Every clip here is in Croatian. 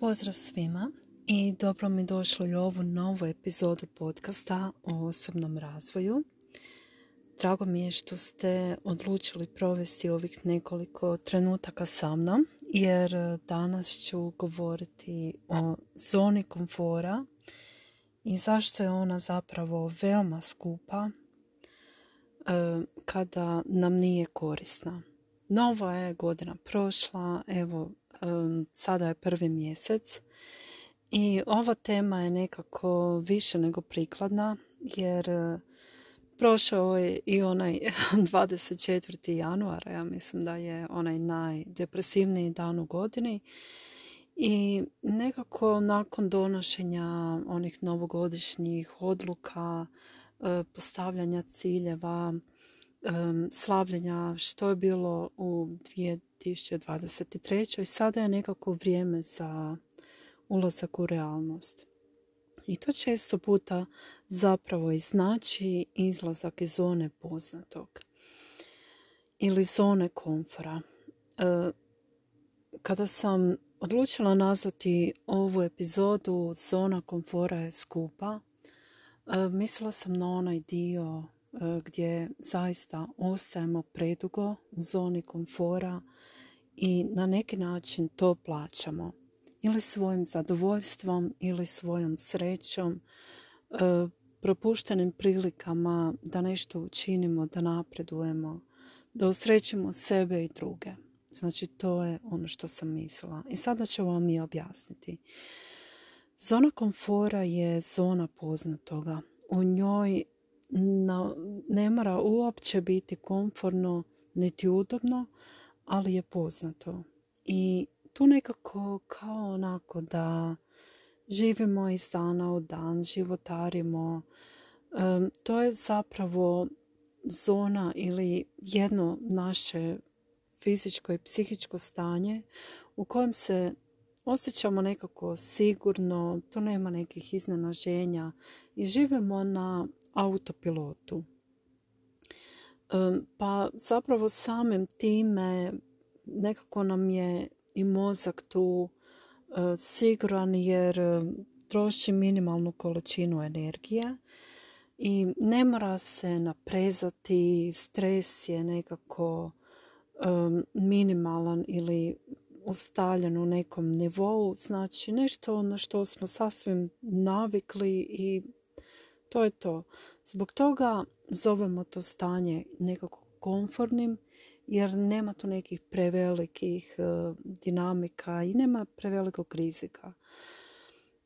Pozdrav svima i dobro mi došli u ovu novu epizodu podcasta o osobnom razvoju. Drago mi je što ste odlučili provesti ovih nekoliko trenutaka sa mnom, jer danas ću govoriti o zoni komfora i zašto je ona zapravo veoma skupa e, kada nam nije korisna. Nova je godina prošla, evo sada je prvi mjesec i ova tema je nekako više nego prikladna jer e, prošao je i onaj 24. januara, ja mislim da je onaj najdepresivniji dan u godini i nekako nakon donošenja onih novogodišnjih odluka, e, postavljanja ciljeva, slavljenja što je bilo u 2023. Sada je nekako vrijeme za ulazak u realnost. I to često puta zapravo i znači izlazak iz zone poznatog ili zone komfora. E, kada sam odlučila nazvati ovu epizodu Zona komfora je skupa, e, mislila sam na onaj dio gdje zaista ostajemo predugo u zoni komfora i na neki način to plaćamo ili svojim zadovoljstvom ili svojom srećom e, propuštenim prilikama da nešto učinimo, da napredujemo, da usrećimo sebe i druge. Znači to je ono što sam mislila. I sada ću vam i objasniti. Zona komfora je zona poznatoga. U njoj ne mora uopće biti komforno niti udobno, ali je poznato. I tu nekako kao onako da živimo iz dana u dan, životarimo. to je zapravo zona ili jedno naše fizičko i psihičko stanje u kojem se osjećamo nekako sigurno, to nema nekih iznenaženja i živimo na autopilotu. Pa zapravo samim time nekako nam je i mozak tu e, siguran jer troši minimalnu količinu energije i ne mora se naprezati, stres je nekako minimalan ili ustaljen u nekom nivou, znači nešto na što smo sasvim navikli i to je to. Zbog toga zovemo to stanje nekako komfortnim jer nema tu nekih prevelikih e, dinamika i nema prevelikog rizika.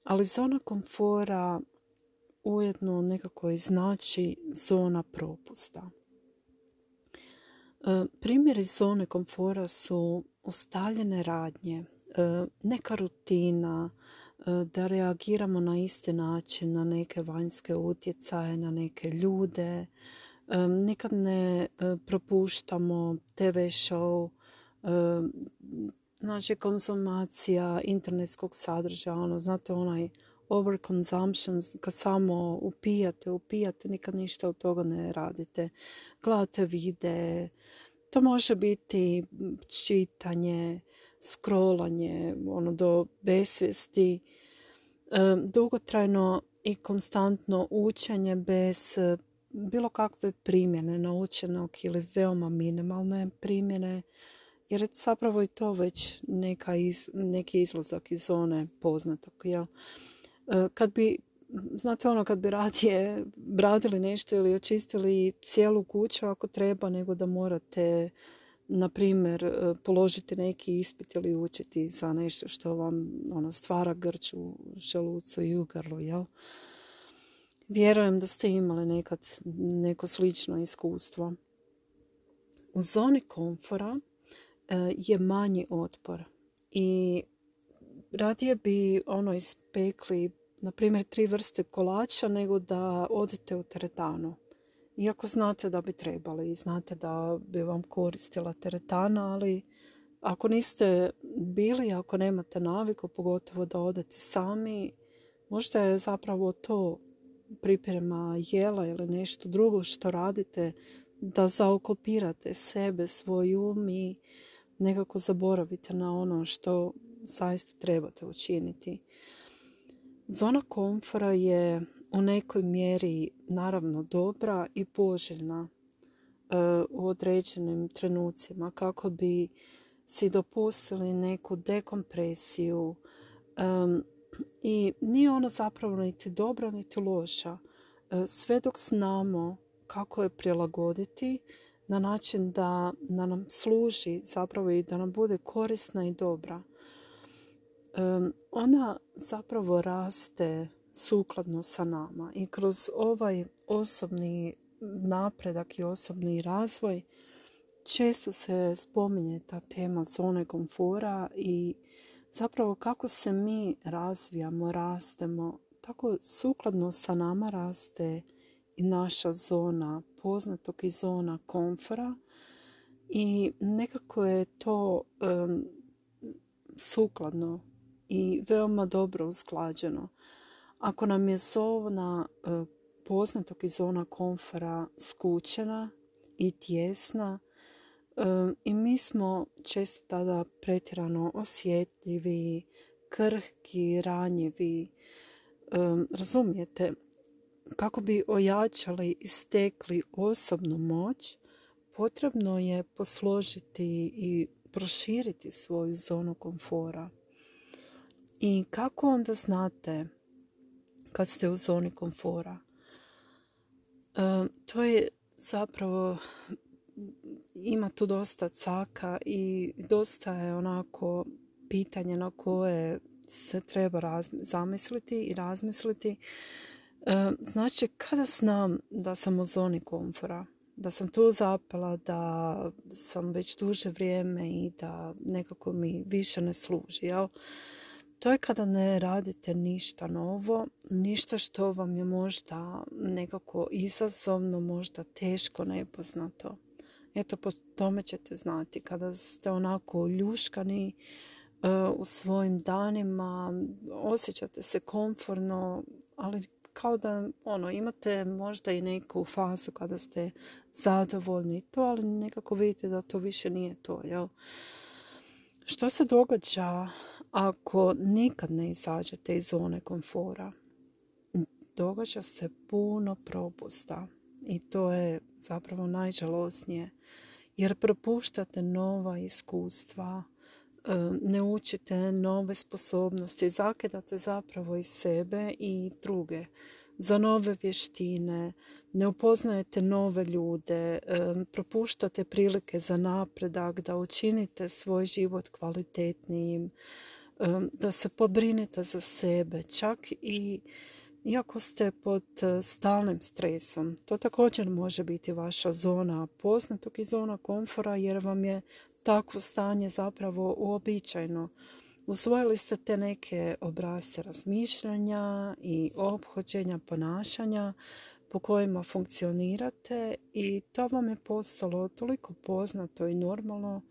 Ali zona komfora ujedno nekako i znači zona propusta. E, primjeri zone komfora su ustaljene radnje, e, neka rutina, da reagiramo na isti način na neke vanjske utjecaje, na neke ljude, nikad ne e, propuštamo TV show, znači konzumacija internetskog sadržaja, ono, znate onaj overconsumption, kad samo upijate, upijate, nikad ništa od toga ne radite. Gledate vide, to može biti čitanje, scrollanje, ono, do besvijesti, dugotrajno i konstantno učenje bez bilo kakve primjene naučenog ili veoma minimalne primjene, jer je zapravo i to već neka iz, neki izlazak iz zone poznatog. Jel? E, kad bi, znate ono, kad bi radije radili nešto ili očistili cijelu kuću ako treba, nego da morate na primjer e, položiti neki ispit ili učiti za nešto što vam ono, stvara grč u želucu i u grlu, jel? Vjerujem da ste imali nekad neko slično iskustvo. U zoni komfora e, je manji otpor i radije bi ono ispekli na primjer tri vrste kolača nego da odete u teretanu. Iako znate da bi trebali i znate da bi vam koristila teretana, ali ako niste bili, ako nemate naviku, pogotovo da odete sami, možda je zapravo to priprema jela ili nešto drugo što radite, da zaokupirate sebe, svoj um i nekako zaboravite na ono što zaista trebate učiniti. Zona komfora je u nekoj mjeri naravno dobra i poželjna e, u određenim trenucima kako bi si dopustili neku dekompresiju i nije ona zapravo niti dobra niti loša. E, sve dok znamo kako je prilagoditi na način da, nam služi zapravo i da nam bude korisna i dobra. Ona zapravo raste sukladno sa nama. I kroz ovaj osobni napredak i osobni razvoj često se spominje ta tema zone komfora i zapravo kako se mi razvijamo, rastemo, tako sukladno sa nama raste i naša zona poznatog i zona komfora. I nekako je to sukladno i veoma dobro usklađeno. Ako nam je zona uh, poznatog i zona komfora skučena i tjesna i mi smo često tada pretjerano osjetljivi, krhki, ranjivi. Razumijete? Kako bi ojačali i stekli osobnu moć, potrebno je posložiti i proširiti svoju zonu komfora. I kako onda znate kad ste u zoni komfora? To je zapravo ima tu dosta caka i dosta je onako pitanje na koje se treba zamisliti i razmisliti. E, znači, kada znam da sam u zoni komfora, da sam tu zapela, da sam već duže vrijeme i da nekako mi više ne služi, jel? To je kada ne radite ništa novo, ništa što vam je možda nekako izazovno, možda teško, nepoznato. Eto, po tome ćete znati kada ste onako ljuškani e, u svojim danima, osjećate se komforno, ali kao da ono, imate možda i neku fazu kada ste zadovoljni to, ali nekako vidite da to više nije to. Jel? Što se događa ako nikad ne izađete iz zone komfora? Događa se puno propusta i to je zapravo najžalosnije jer propuštate nova iskustva, e, ne učite nove sposobnosti, zakidate zapravo i sebe i druge za nove vještine, ne upoznajete nove ljude, e, propuštate prilike za napredak, da učinite svoj život kvalitetnijim, da se pobrinete za sebe, čak i iako ste pod e, stalnim stresom. To također može biti vaša zona poznatog i zona komfora jer vam je takvo stanje zapravo uobičajno. Usvojili ste te neke obrazce razmišljanja i obhođenja ponašanja po kojima funkcionirate i to vam je postalo toliko poznato i normalno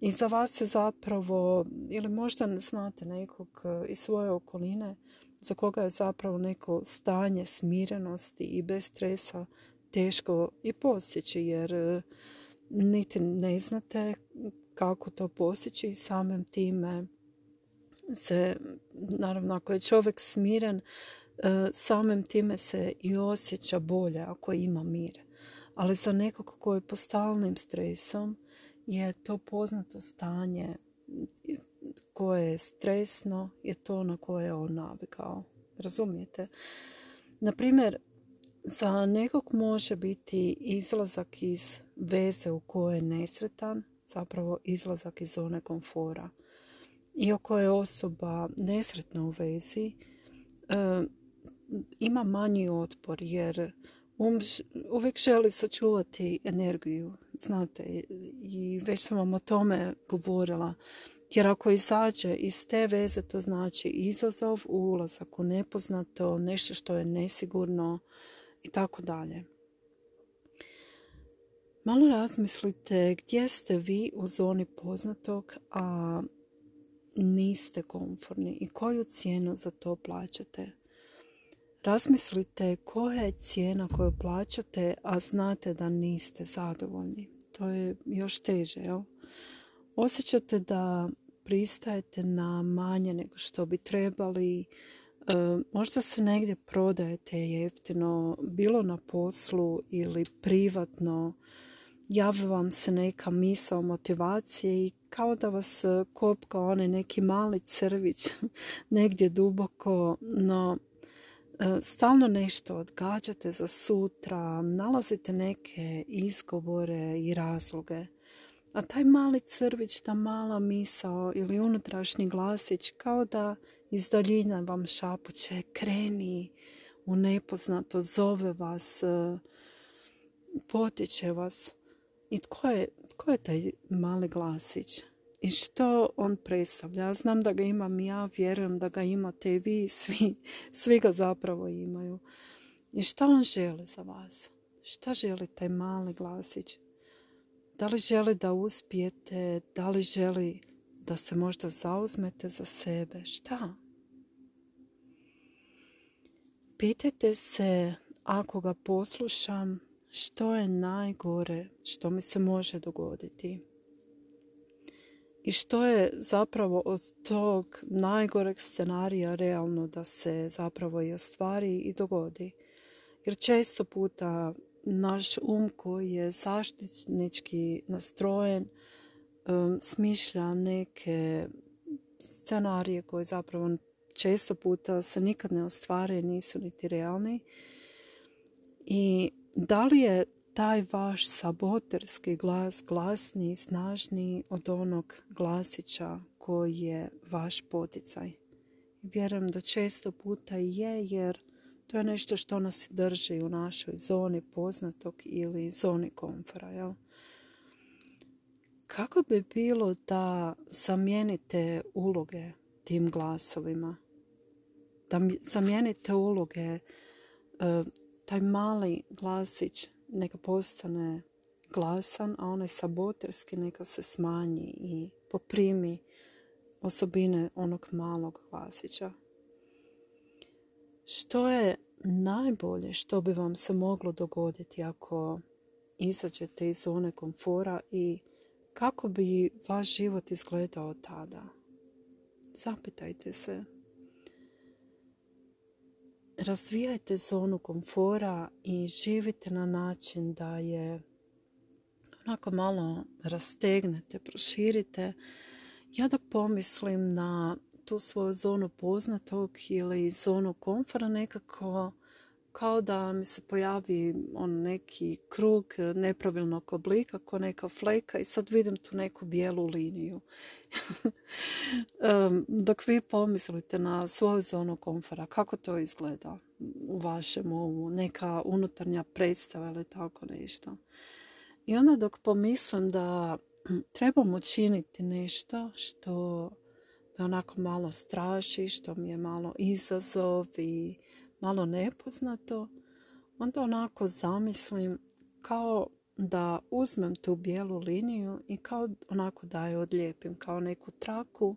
i za vas se zapravo, ili možda znate nekog e, iz svoje okoline, za koga je zapravo neko stanje smirenosti i bez stresa teško i postići jer e, niti ne znate kako to postići i samim time se, naravno ako je čovjek smiren, e, samim time se i osjeća bolje ako ima mir. Ali za nekog koji je po stalnim stresom je to poznato stanje koje je stresno je to na koje je on navikao. Razumijete? Naprimjer, za nekog može biti izlazak iz veze u kojoj je nesretan, zapravo izlazak iz zone komfora. Iako je osoba nesretna u vezi, e, ima manji otpor jer um uvijek želi sačuvati energiju, znate, i već sam vam o tome govorila. Jer ako izađe iz te veze, to znači izazov, ulazak u nepoznato, nešto što je nesigurno i tako dalje. Malo razmislite gdje ste vi u zoni poznatog, a niste komforni i koju cijenu za to plaćate. Razmislite koja je cijena koju plaćate, a znate da niste zadovoljni. To je još teže, jel? Osjećate da pristajete na manje nego što bi trebali, e, možda se negdje prodajete jeftino, bilo na poslu ili privatno, javi vam se neka misao motivacije i kao da vas kopka onaj neki mali crvić negdje duboko, no stalno nešto odgađate za sutra, nalazite neke izgovore i razloge. A taj mali crvić, ta mala misao ili unutrašnji glasić kao da iz daljina vam šapuće kreni u nepoznato, zove vas, e, potiče vas. I tko je, tko je taj mali glasić? I što on predstavlja. Ja znam da ga imam ja, vjerujem da ga imate i vi, svi, svi ga zapravo imaju. I što on želi za vas? Šta želi taj mali glasić? Da li želi da uspijete? Da li želi da se možda zauzmete za sebe? Šta? Pitajte se, ako ga poslušam, što je najgore što mi se može dogoditi? I što je zapravo od tog najgoreg scenarija realno da se zapravo i ostvari i dogodi. Jer često puta naš um koji je zaštitnički nastrojen um, smišlja neke scenarije koje zapravo često puta se nikad ne ostvare, nisu niti realni. I da li je taj vaš saboterski glas glasniji i snažniji od onog glasića koji je vaš poticaj. Vjerujem da često puta je jer to je nešto što nas drži u našoj zoni poznatog ili zoni komfora. Jel? Kako bi bilo da zamijenite uloge tim glasovima? Da zamijenite uloge, e, taj mali glasić neka postane glasan, a onaj saboterski neka se smanji i poprimi osobine onog malog glasića. Što je najbolje što bi vam se moglo dogoditi ako izađete iz zone komfora i kako bi vaš život izgledao tada? Zapitajte se razvijajte zonu komfora i živite na način da je onako malo rastegnete, proširite. Ja dok pomislim na tu svoju zonu poznatog ili zonu komfora nekako kao da mi se pojavi on neki krug nepravilnog oblika, kao neka fleka i sad vidim tu neku bijelu liniju. Dok vi pomislite na svoju zonu komfora, kako to izgleda u vašem umu, neka unutarnja predstava ili tako nešto. I onda dok pomislim da trebam učiniti nešto što me onako malo straši, što mi je malo izazov i malo nepoznato, onda onako zamislim kao da uzmem tu bijelu liniju i kao onako da je odlijepim kao neku traku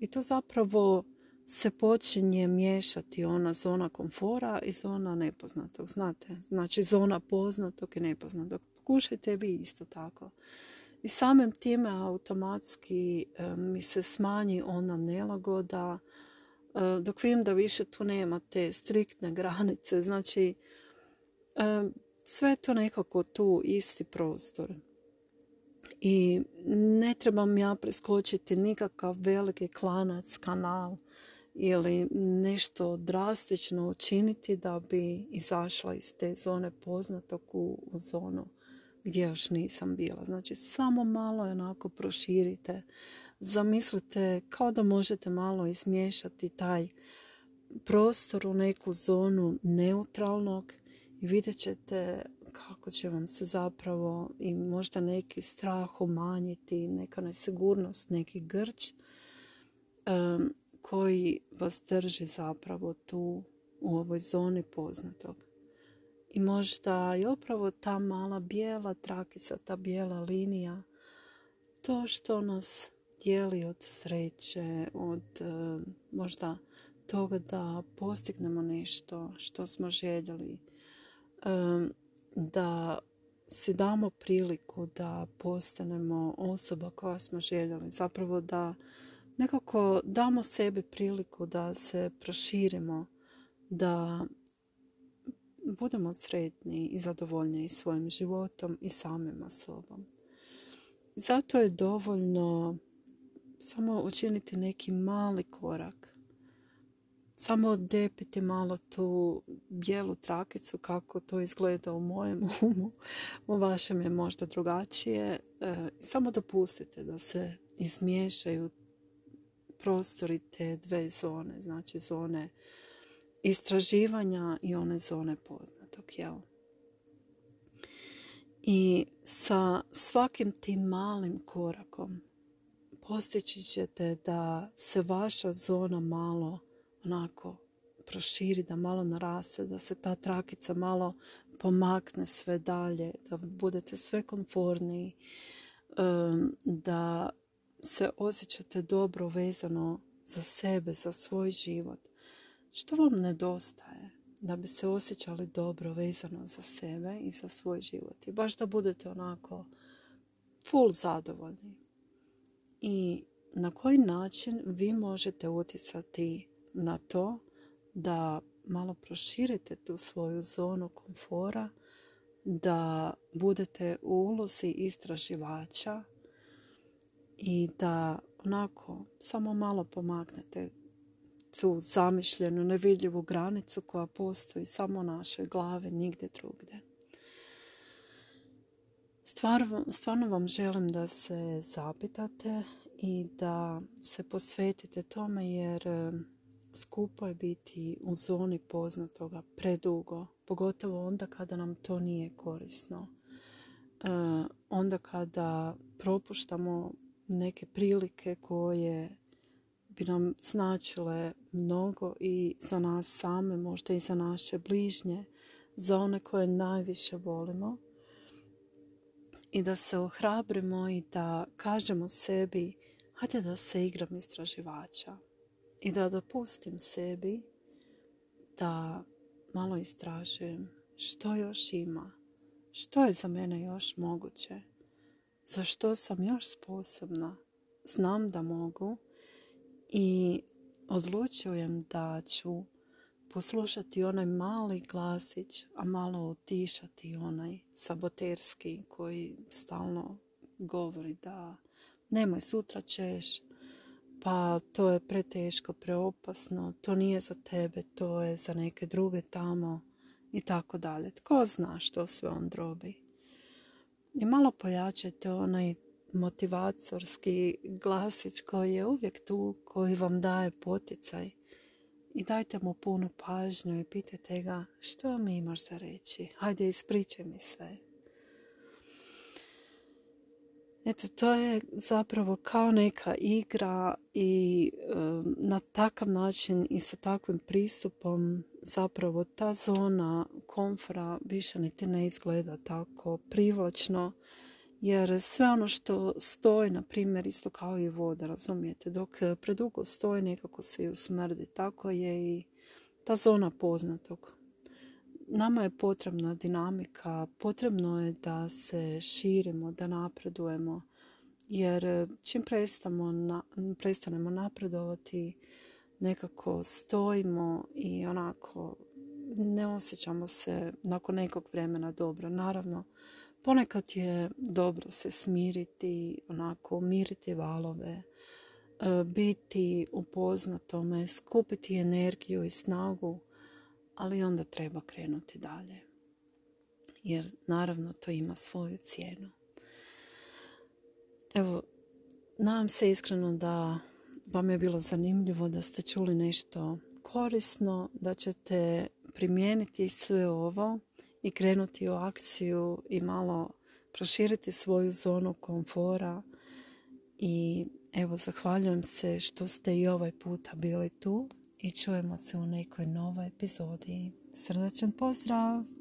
i to zapravo se počinje miješati ona zona komfora i zona nepoznatog. Znate, znači zona poznatog i nepoznatog. Pokušajte vi isto tako. I samim time automatski mi se smanji ona nelagoda, dok vidim da više tu nema te striktne granice, znači e, sve to nekako tu isti prostor. I ne trebam ja preskočiti nikakav veliki klanac, kanal ili nešto drastično učiniti da bi izašla iz te zone poznatog u, u zonu gdje još nisam bila. Znači samo malo onako proširite zamislite kao da možete malo izmiješati taj prostor u neku zonu neutralnog i vidjet ćete kako će vam se zapravo i možda neki strah umanjiti, neka nesigurnost, neki grč koji vas drži zapravo tu u ovoj zoni poznatog. I možda je upravo ta mala bijela trakica, ta bijela linija, to što nas dijeli od sreće, od e, možda toga da postignemo nešto što smo željeli, e, da si damo priliku da postanemo osoba koja smo željeli, zapravo da nekako damo sebi priliku da se proširimo, da budemo sretni i zadovoljni svojim životom i samima sobom. Zato je dovoljno samo učiniti neki mali korak. Samo odepiti malo tu bijelu trakicu kako to izgleda u mojem umu. U vašem je možda drugačije. E, samo dopustite da se izmiješaju prostori te dve zone. Znači zone istraživanja i one zone poznatog. Jel? I sa svakim tim malim korakom postići ćete da se vaša zona malo onako proširi, da malo naraste, da se ta trakica malo pomakne sve dalje, da budete sve konforniji, da se osjećate dobro vezano za sebe, za svoj život. Što vam nedostaje da bi se osjećali dobro vezano za sebe i za svoj život? I baš da budete onako full zadovoljni. I na koji način vi možete utjecati na to da malo proširite tu svoju zonu komfora, da budete u ulozi istraživača i da onako samo malo pomaknete tu zamišljenu, nevidljivu granicu koja postoji samo u našoj glavi, nigdje drugdje. Stvarno, stvarno vam želim da se zapitate i da se posvetite tome jer skupo je biti u zoni poznatoga predugo, pogotovo onda kada nam to nije korisno. E, onda kada propuštamo neke prilike koje bi nam značile mnogo i za nas same, možda i za naše bližnje, za one koje najviše volimo. I da se ohrabrimo i da kažemo sebi, hajde da se igram istraživača. I da dopustim sebi da malo istražujem što još ima, što je za mene još moguće, za što sam još sposobna, znam da mogu i odlučujem da ću poslušati onaj mali glasić, a malo otišati onaj saboterski koji stalno govori da nemoj sutra ćeš, pa to je preteško, preopasno, to nije za tebe, to je za neke druge tamo i tako dalje. Tko zna što sve on drobi. I malo pojačajte onaj motivatorski glasić koji je uvijek tu, koji vam daje poticaj. I dajte mu punu pažnju i pitajte ga što mi imaš za reći. Hajde ispričaj mi sve. Eto, to je zapravo kao neka igra i na takav način i sa takvim pristupom zapravo ta zona komfora više niti ne izgleda tako privlačno jer sve ono što stoji, na primjer, isto kao i voda, razumijete, dok eh, predugo stoji nekako se i usmrdi. Tako je i ta zona poznatog. Nama je potrebna dinamika, potrebno je da se širimo, da napredujemo, jer eh, čim na, prestanemo napredovati, nekako stojimo i onako ne osjećamo se nakon nekog vremena dobro. Naravno, Ponekad je dobro se smiriti, onako umiriti valove, e, biti upoznatome, skupiti energiju i snagu, ali onda treba krenuti dalje. Jer naravno to ima svoju cijenu. Evo, nadam se iskreno da vam je bilo zanimljivo, da ste čuli nešto korisno, da ćete primijeniti sve ovo i krenuti u akciju i malo proširiti svoju zonu komfora i evo zahvaljujem se što ste i ovaj puta bili tu i čujemo se u nekoj novoj epizodi. Srdačan pozdrav!